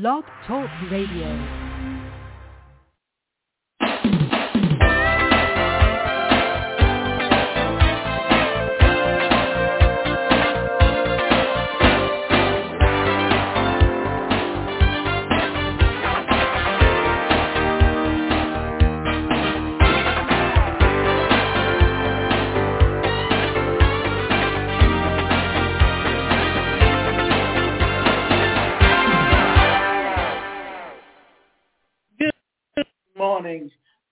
Blog Talk Radio. Morning.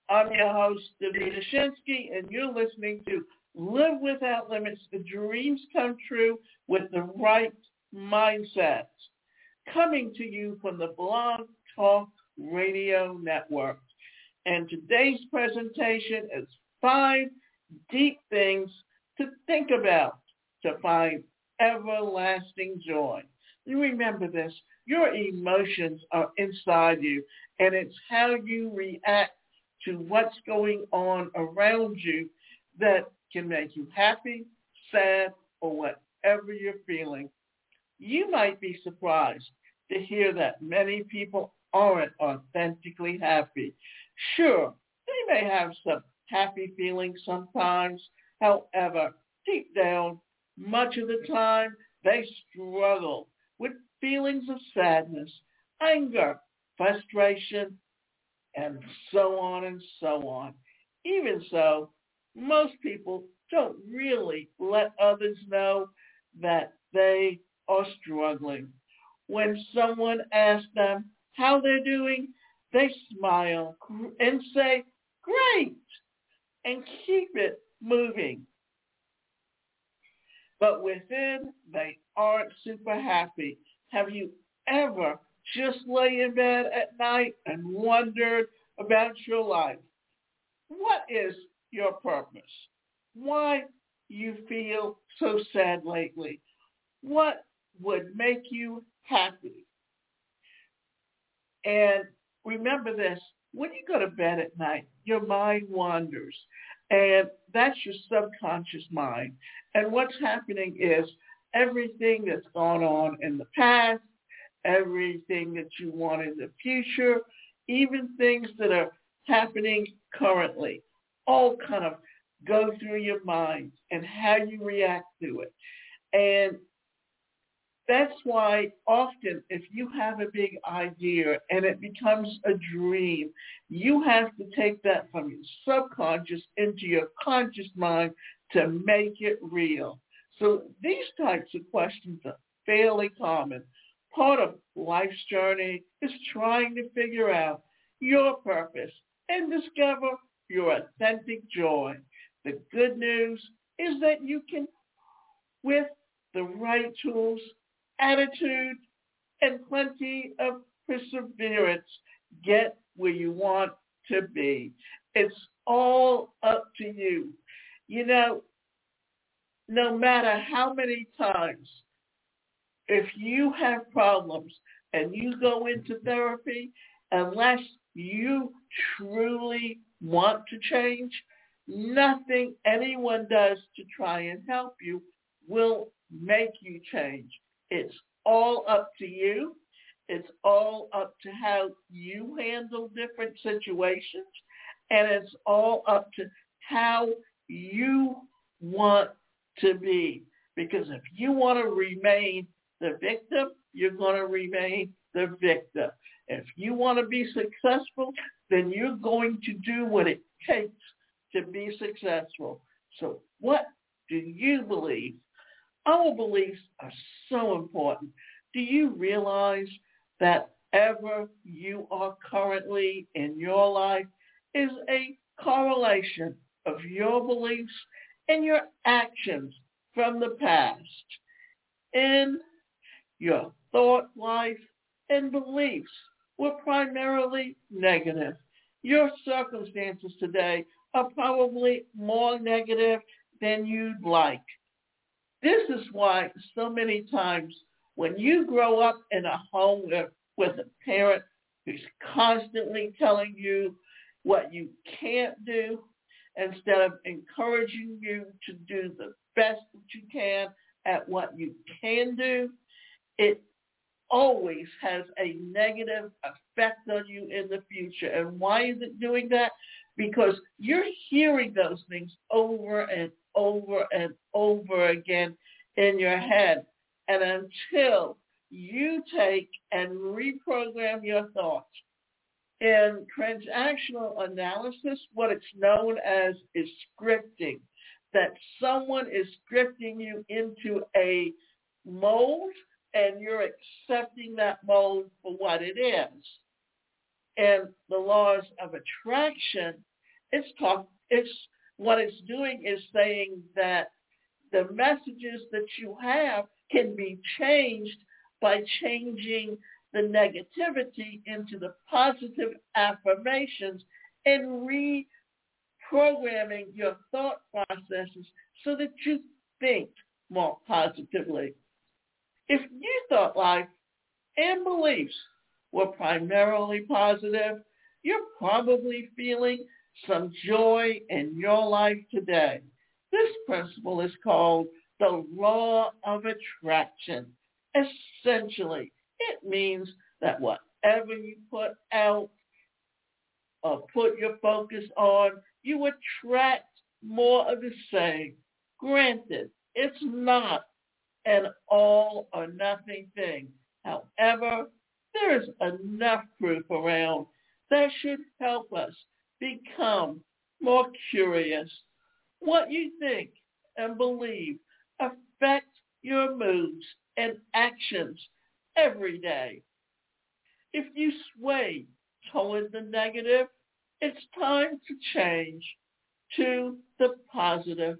I'm your host, Davida Shinsky, and you're listening to Live Without Limits, the dreams come true with the right mindset. Coming to you from the Blog Talk Radio Network. And today's presentation is five deep things to think about to find everlasting joy. You remember this. Your emotions are inside you, and it's how you react to what's going on around you that can make you happy, sad, or whatever you're feeling. You might be surprised to hear that many people aren't authentically happy. Sure, they may have some happy feelings sometimes. However, deep down, much of the time, they struggle with feelings of sadness, anger, frustration, and so on and so on. Even so, most people don't really let others know that they are struggling. When someone asks them how they're doing, they smile and say, great, and keep it moving. But within, they aren't super happy. Have you ever just lay in bed at night and wondered about your life? What is your purpose? Why you feel so sad lately? What would make you happy? And remember this, when you go to bed at night, your mind wanders. And that's your subconscious mind. And what's happening is everything that's gone on in the past, everything that you want in the future, even things that are happening currently, all kind of go through your mind and how you react to it. And that's why often if you have a big idea and it becomes a dream, you have to take that from your subconscious into your conscious mind to make it real. So these types of questions are fairly common. Part of life's journey is trying to figure out your purpose and discover your authentic joy. The good news is that you can, with the right tools, attitude, and plenty of perseverance, get where you want to be. It's all up to you. You know, no matter how many times, if you have problems and you go into therapy, unless you truly want to change, nothing anyone does to try and help you will make you change. It's all up to you. It's all up to how you handle different situations. And it's all up to how you want to be. Because if you want to remain the victim, you're going to remain the victim. If you want to be successful, then you're going to do what it takes to be successful. So what do you believe? Our beliefs are so important. Do you realize that ever you are currently in your life is a correlation of your beliefs and your actions from the past in your thought life and beliefs were primarily negative. Your circumstances today are probably more negative than you'd like. This is why so many times when you grow up in a home with, with a parent who's constantly telling you what you can't do instead of encouraging you to do the best that you can at what you can do, it always has a negative effect on you in the future. And why is it doing that? Because you're hearing those things over and over and over again in your head. And until you take and reprogram your thoughts, in transactional analysis, what it's known as is scripting, that someone is scripting you into a mold and you're accepting that mold for what it is. And the laws of attraction, it's talk, it's what it's doing is saying that the messages that you have can be changed by changing the negativity into the positive affirmations and reprogramming your thought processes so that you think more positively. If you thought life and beliefs were primarily positive, you're probably feeling some joy in your life today. This principle is called the law of attraction. Essentially, it means that whatever you put out or put your focus on, you attract more of the same. Granted, it's not an all or nothing thing. However, there is enough proof around that should help us become more curious. What you think and believe affects your moods and actions every day. If you sway toward the negative, it's time to change to the positive.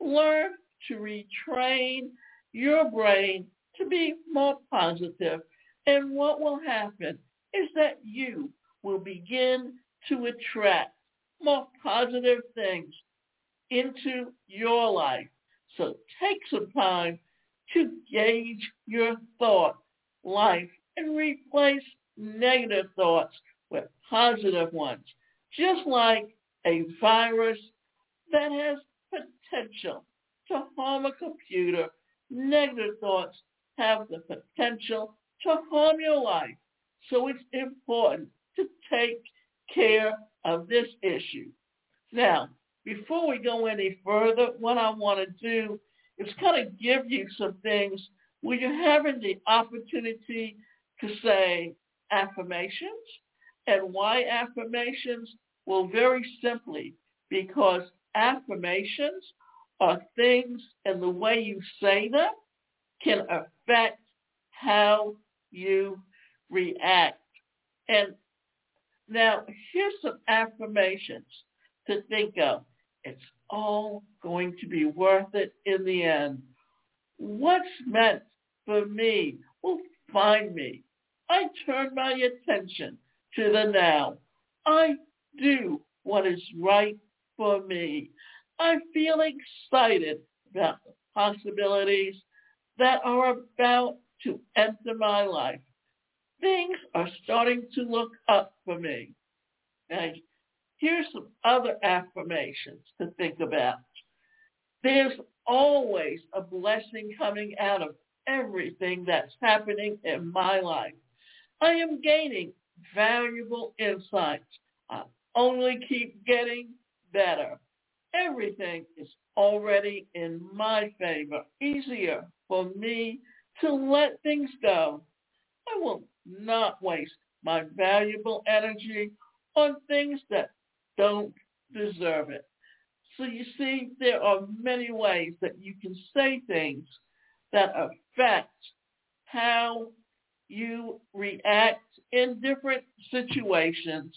Learn to retrain your brain to be more positive. And what will happen is that you will begin to attract more positive things into your life. So take some time to gauge your thought life and replace negative thoughts with positive ones, just like a virus that has potential to harm a computer. Negative thoughts have the potential to harm your life. So it's important to take care of this issue. Now, before we go any further, what I want to do is kind of give you some things where you're having the opportunity to say affirmations. And why affirmations? Well, very simply, because affirmations are things and the way you say them can affect how you react. And now here's some affirmations to think of. It's all going to be worth it in the end. What's meant for me will find me. I turn my attention to the now. I do what is right for me. I feel excited about the possibilities that are about to enter my life. Things are starting to look up for me. Now, here's some other affirmations to think about. There's always a blessing coming out of everything that's happening in my life. I am gaining valuable insights. I only keep getting better. Everything is already in my favor, easier for me to let things go. I will not waste my valuable energy on things that don't deserve it. So you see, there are many ways that you can say things that affect how you react in different situations.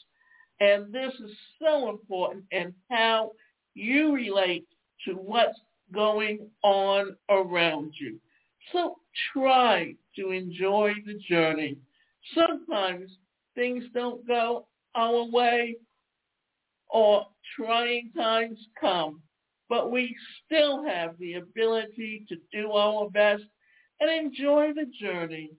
And this is so important in how you relate to what's going on around you. So try to enjoy the journey. Sometimes things don't go our way or trying times come, but we still have the ability to do our best and enjoy the journey.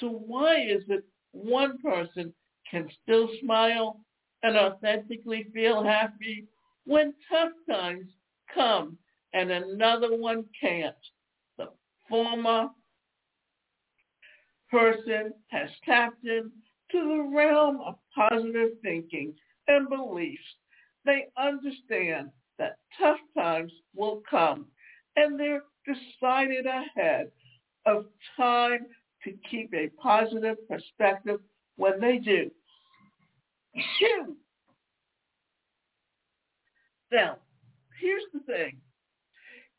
So why is it one person can still smile and authentically feel happy when tough times come and another one can't? The former person has tapped into the realm of positive thinking and beliefs. They understand that tough times will come and they're decided ahead of time to keep a positive perspective when they do. now, here's the thing.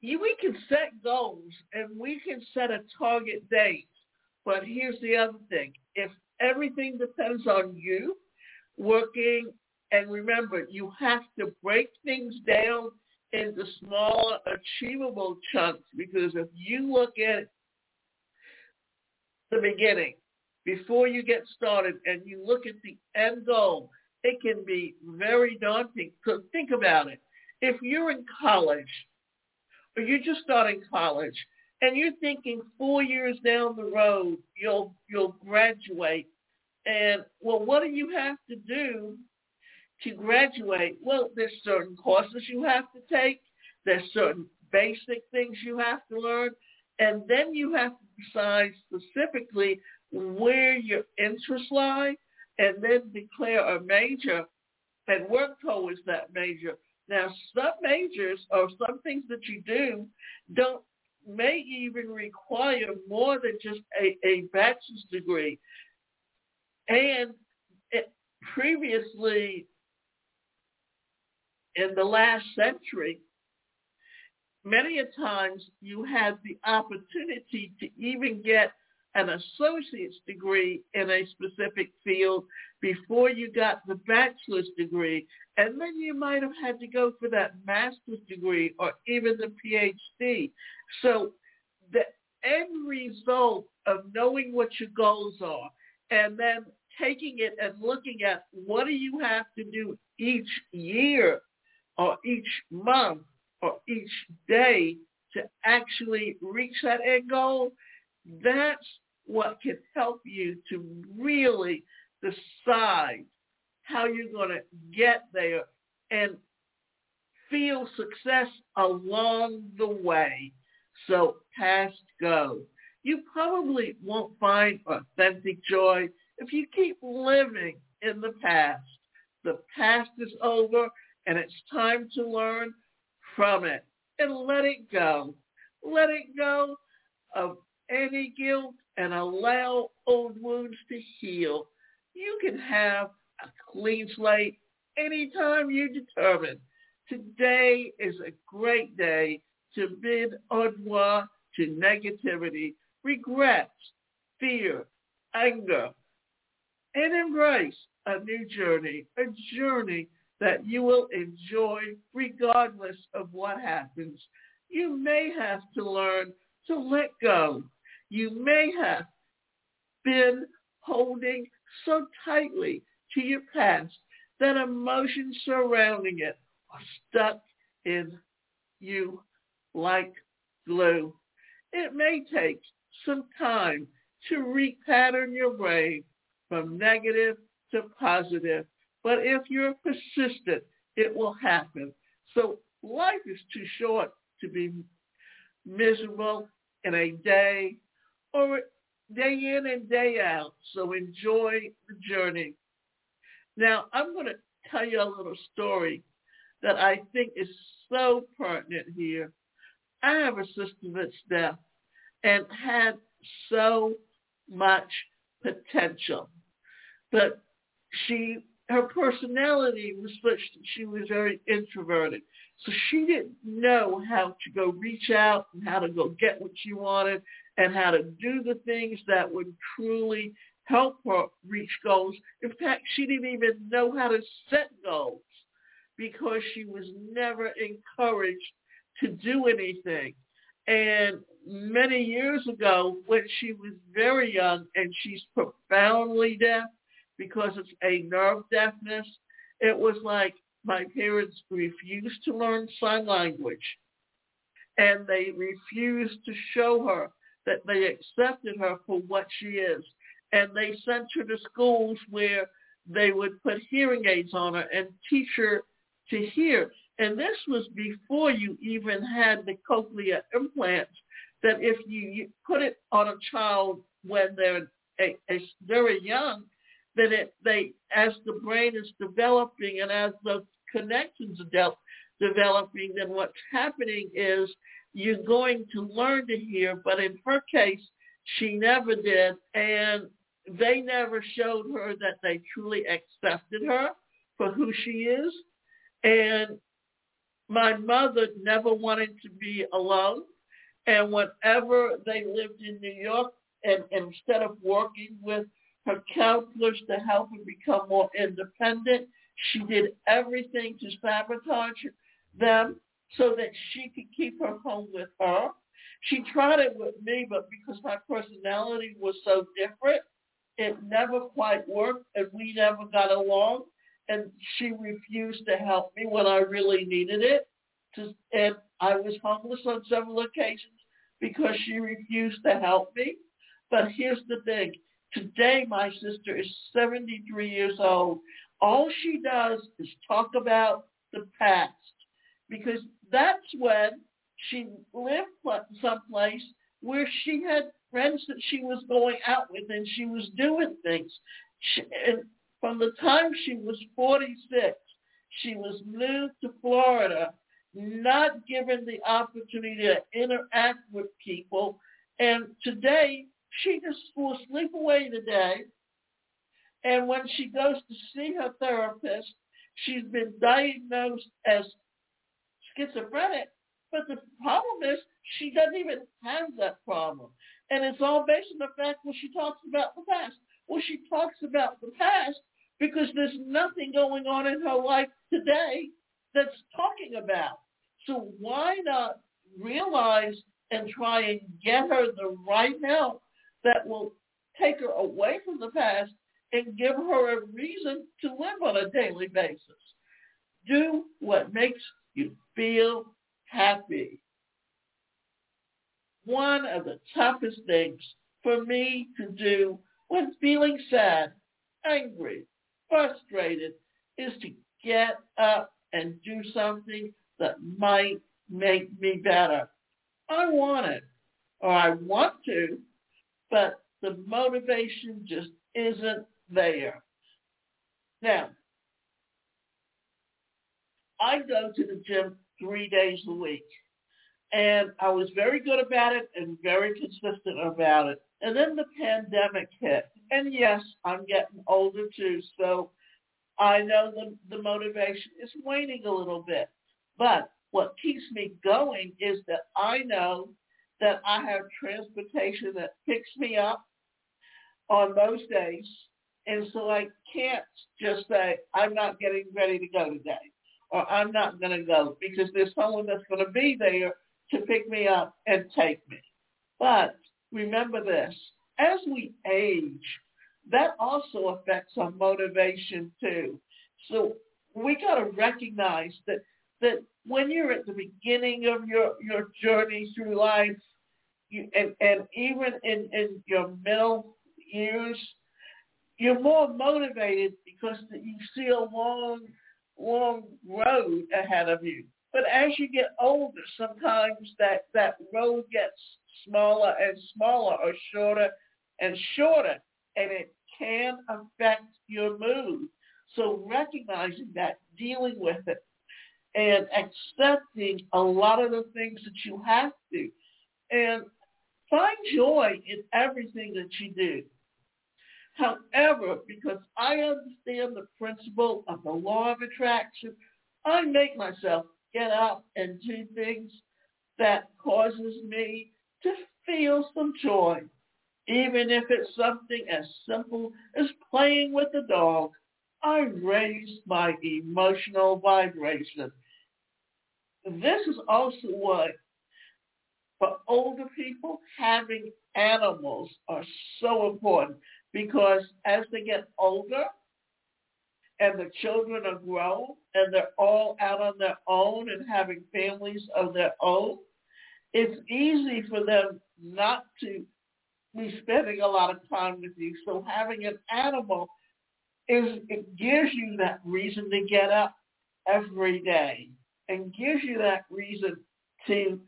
We can set goals and we can set a target date, but here's the other thing. If everything depends on you working, and remember, you have to break things down into smaller, achievable chunks because if you look at the beginning, before you get started and you look at the end goal, it can be very daunting. So think about it. If you're in college or you're just starting college and you're thinking four years down the road you'll you'll graduate and well what do you have to do to graduate? Well, there's certain courses you have to take. There's certain basic things you have to learn. And then you have to decide specifically where your interests lie and then declare a major and work towards that major. Now, some majors or some things that you do don't may even require more than just a, a bachelor's degree. And it, previously, in the last century, many a times you had the opportunity to even get an associate's degree in a specific field before you got the bachelor's degree. And then you might have had to go for that master's degree or even the PhD. So the end result of knowing what your goals are and then taking it and looking at what do you have to do each year or each month or each day to actually reach that end goal, that's what can help you to really decide how you're going to get there and feel success along the way. So past go. You probably won't find authentic joy if you keep living in the past. The past is over and it's time to learn from it and let it go. Let it go of any guilt and allow old wounds to heal. You can have a clean slate anytime you determine. Today is a great day to bid revoir to negativity, regrets, fear, anger, and embrace a new journey, a journey that you will enjoy regardless of what happens. You may have to learn to let go. You may have been holding so tightly to your past that emotions surrounding it are stuck in you like glue. It may take some time to repattern your brain from negative to positive but if you're persistent, it will happen. So life is too short to be miserable in a day or day in and day out. So enjoy the journey. Now, I'm going to tell you a little story that I think is so pertinent here. I have a sister that's deaf and had so much potential, but she her personality was such that she was very introverted. So she didn't know how to go reach out and how to go get what she wanted and how to do the things that would truly help her reach goals. In fact, she didn't even know how to set goals because she was never encouraged to do anything. And many years ago, when she was very young and she's profoundly deaf, because it's a nerve deafness. It was like my parents refused to learn sign language and they refused to show her that they accepted her for what she is. And they sent her to schools where they would put hearing aids on her and teach her to hear. And this was before you even had the cochlear implants that if you put it on a child when they're a, a very young, that it, they, as the brain is developing and as the connections are de- developing, then what's happening is you're going to learn to hear. But in her case, she never did, and they never showed her that they truly accepted her for who she is. And my mother never wanted to be alone. And whenever they lived in New York, and, instead of working with her counselors to help her become more independent, she did everything to sabotage them so that she could keep her home with her. She tried it with me, but because my personality was so different, it never quite worked and we never got along. And she refused to help me when I really needed it. To, and I was homeless on several occasions because she refused to help me. But here's the thing. Today, my sister is 73 years old. All she does is talk about the past because that's when she lived someplace where she had friends that she was going out with and she was doing things. She, and from the time she was 46, she was moved to Florida, not given the opportunity to interact with people. And today, she just will sleep away the day. And when she goes to see her therapist, she's been diagnosed as schizophrenic. But the problem is she doesn't even have that problem. And it's all based on the fact when she talks about the past. Well, she talks about the past because there's nothing going on in her life today that's talking about. So why not realize and try and get her the right help that will take her away from the past and give her a reason to live on a daily basis. Do what makes you feel happy. One of the toughest things for me to do when feeling sad, angry, frustrated is to get up and do something that might make me better. I want it, or I want to, but the motivation just isn't there. Now, I go to the gym three days a week. And I was very good about it and very consistent about it. And then the pandemic hit. And yes, I'm getting older too, so I know the, the motivation is waning a little bit. But what keeps me going is that I know that I have transportation that picks me up on those days. And so I can't just say, I'm not getting ready to go today or I'm not going to go because there's someone that's going to be there to pick me up and take me. But remember this, as we age, that also affects our motivation too. So we got to recognize that that when you're at the beginning of your, your journey through life, you, and, and even in, in your middle years, you're more motivated because you see a long long road ahead of you. But as you get older, sometimes that, that road gets smaller and smaller or shorter and shorter, and it can affect your mood. So recognizing that, dealing with it, and accepting a lot of the things that you have to, and find joy in everything that you do. However, because I understand the principle of the law of attraction, I make myself get up and do things that causes me to feel some joy, even if it's something as simple as playing with the dog. I raise my emotional vibration. This is also why for older people, having animals are so important because as they get older and the children are grown and they're all out on their own and having families of their own, it's easy for them not to be spending a lot of time with you. So having an animal is it gives you that reason to get up every day and gives you that reason to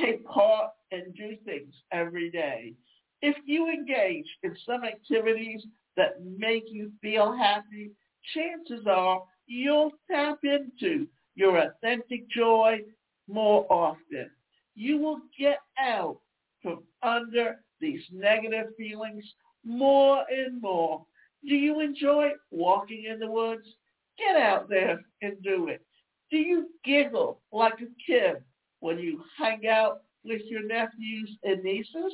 take part and do things every day. If you engage in some activities that make you feel happy, chances are you'll tap into your authentic joy more often. You will get out from under these negative feelings more and more. Do you enjoy walking in the woods? Get out there and do it. Do you giggle like a kid when you hang out with your nephews and nieces?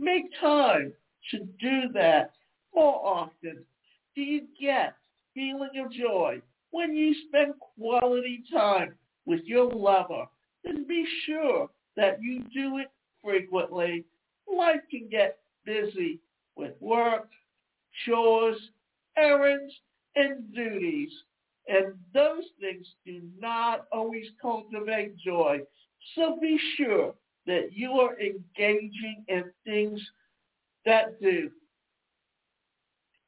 Make time to do that more often. Do you get feeling of joy when you spend quality time with your lover? Then be sure that you do it frequently. Life can get busy with work, chores, errands, and duties. And those things do not always cultivate joy. So be sure that you are engaging in things that do.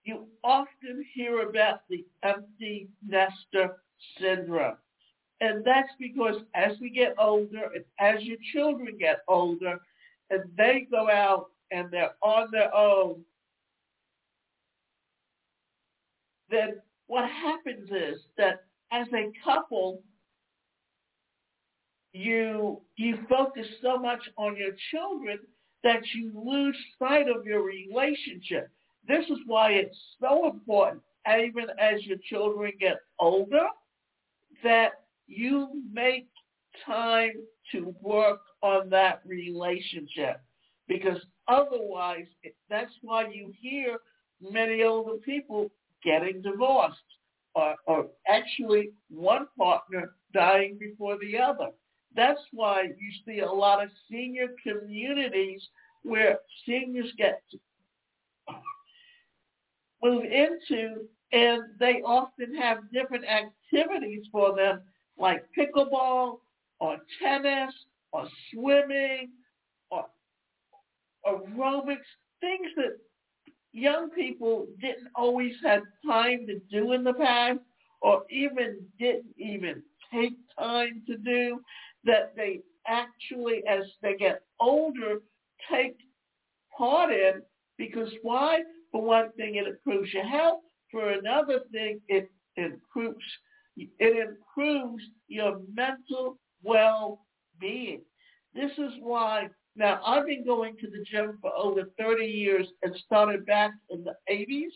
You often hear about the empty nester syndrome. And that's because as we get older and as your children get older and they go out and they're on their own, then what happens is that as a couple, you you focus so much on your children that you lose sight of your relationship. This is why it's so important, even as your children get older, that you make time to work on that relationship. Because otherwise, that's why you hear many older people getting divorced or, or actually one partner dying before the other. That's why you see a lot of senior communities where seniors get move into and they often have different activities for them like pickleball or tennis or swimming or aerobics, things that young people didn't always have time to do in the past or even didn't even take time to do that they actually, as they get older, take part in because why? For one thing, it improves your health. For another thing, it improves it improves your mental well-being. This is why now I've been going to the gym for over 30 years and started back in the 80s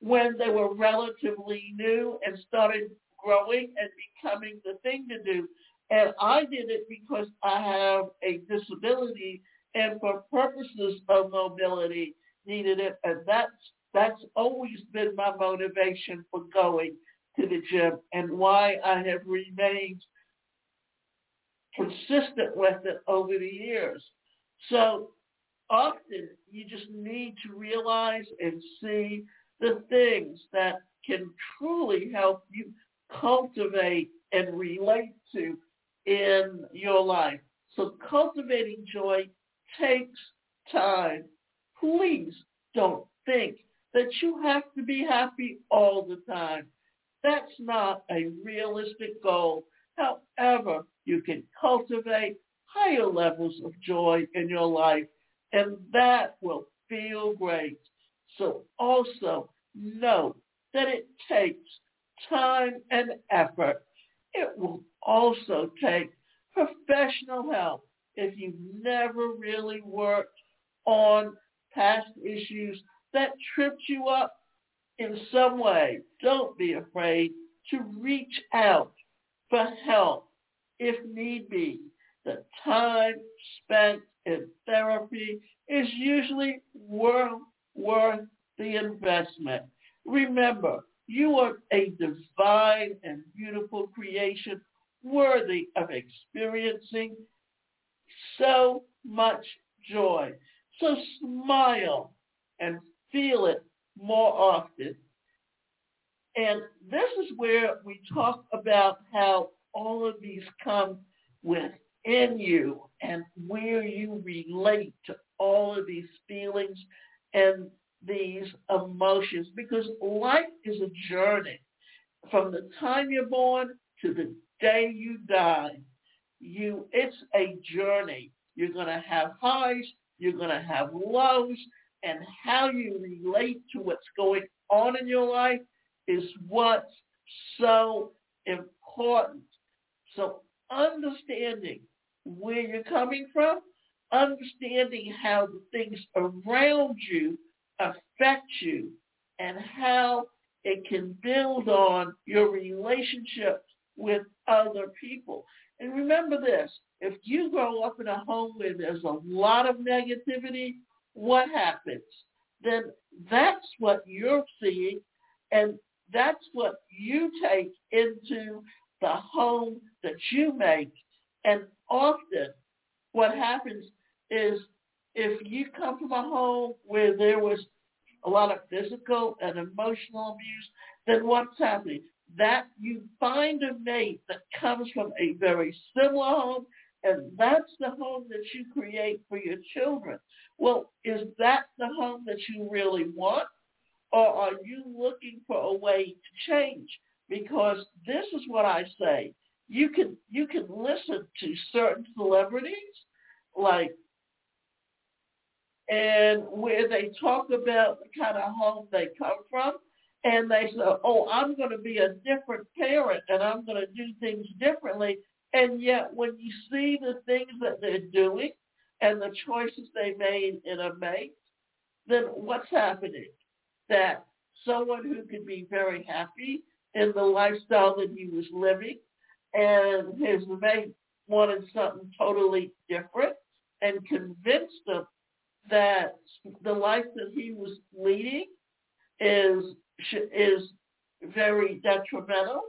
when they were relatively new and started growing and becoming the thing to do. And I did it because I have a disability and for purposes of mobility needed it. And that's, that's always been my motivation for going to the gym and why I have remained consistent with it over the years. So often you just need to realize and see the things that can truly help you cultivate and relate to in your life. So cultivating joy takes time. Please don't think that you have to be happy all the time. That's not a realistic goal. However, you can cultivate higher levels of joy in your life, and that will feel great. So also know that it takes time and effort. It will also take professional help if you've never really worked on past issues that tripped you up in some way. Don't be afraid to reach out for help if need be. The time spent in therapy is usually worth, worth the investment. Remember, you are a divine and beautiful creation worthy of experiencing so much joy. So smile and feel it more often. And this is where we talk about how all of these come within you and where you relate to all of these feelings and these emotions because life is a journey from the time you're born to the day you die. You, it's a journey. You're going to have highs You're going to have lows. And how you relate to what's going on in your life is what's so important. So understanding where you're coming from, understanding how the things around you affect you and how it can build on your relationships with other people. And remember this, if you grow up in a home where there's a lot of negativity, what happens? Then that's what you're seeing and that's what you take into the home that you make. And often what happens is if you come from a home where there was a lot of physical and emotional abuse, then what's happening? That you find a mate that comes from a very similar home, and that's the home that you create for your children. Well, is that the home that you really want? Or are you looking for a way to change? Because this is what I say. You can you can listen to certain celebrities like and where they talk about the kind of home they come from and they say, oh, I'm going to be a different parent and I'm going to do things differently. And yet when you see the things that they're doing and the choices they made in a mate, then what's happening? That someone who could be very happy in the lifestyle that he was living and his mate wanted something totally different and convinced him that the life that he was leading is is very detrimental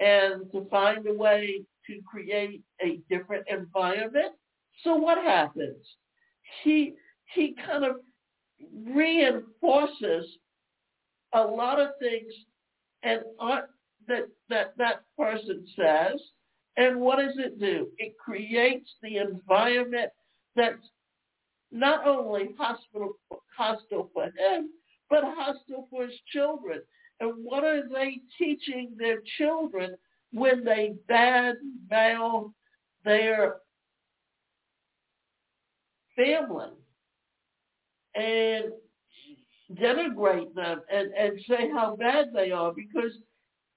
and to find a way to create a different environment. So what happens? He he kind of reinforces a lot of things and that that that person says. And what does it do? It creates the environment that's not only hostile, hostile for him, but hostile for his children. And what are they teaching their children when they bad mouth their family and denigrate them and, and say how bad they are because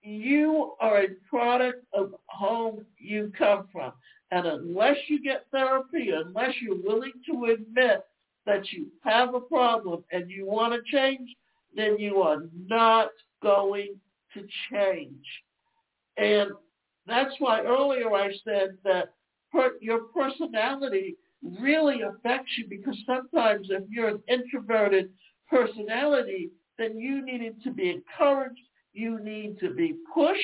you are a product of home you come from. And unless you get therapy, unless you're willing to admit that you have a problem and you want to change, then you are not going to change. And that's why earlier I said that per, your personality really affects you because sometimes if you're an introverted personality, then you needed to be encouraged, you need to be pushed,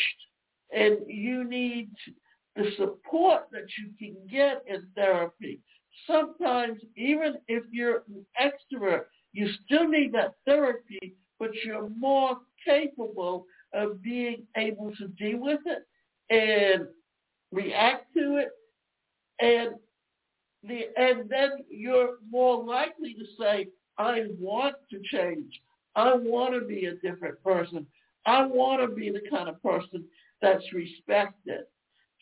and you need the support that you can get in therapy. Sometimes, even if you're an extrovert, you still need that therapy, but you're more capable of being able to deal with it and react to it and the and then you're more likely to say, I want to change. I want to be a different person. I want to be the kind of person that's respected.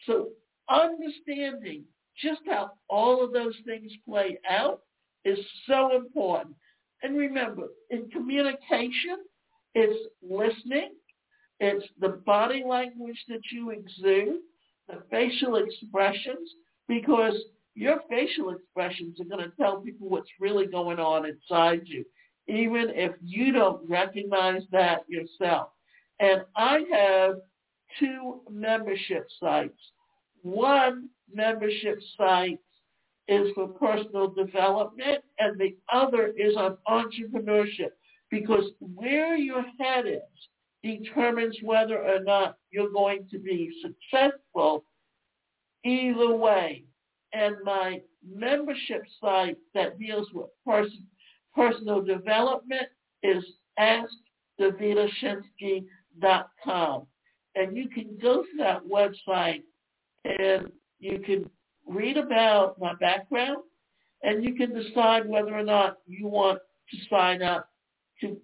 So understanding just how all of those things play out is so important. And remember, in communication, it's listening, it's the body language that you exude, the facial expressions, because your facial expressions are going to tell people what's really going on inside you, even if you don't recognize that yourself. And I have two membership sites. One membership site is for personal development and the other is on entrepreneurship because where your head is determines whether or not you're going to be successful either way. And my membership site that deals with person, personal development is askdavidashinsky.com. And you can go to that website and you can read about my background and you can decide whether or not you want to sign up to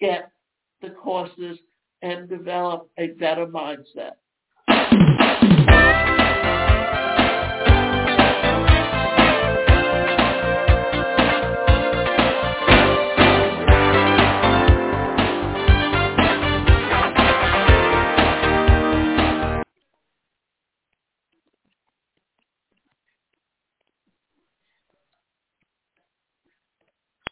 get the courses and develop a better mindset.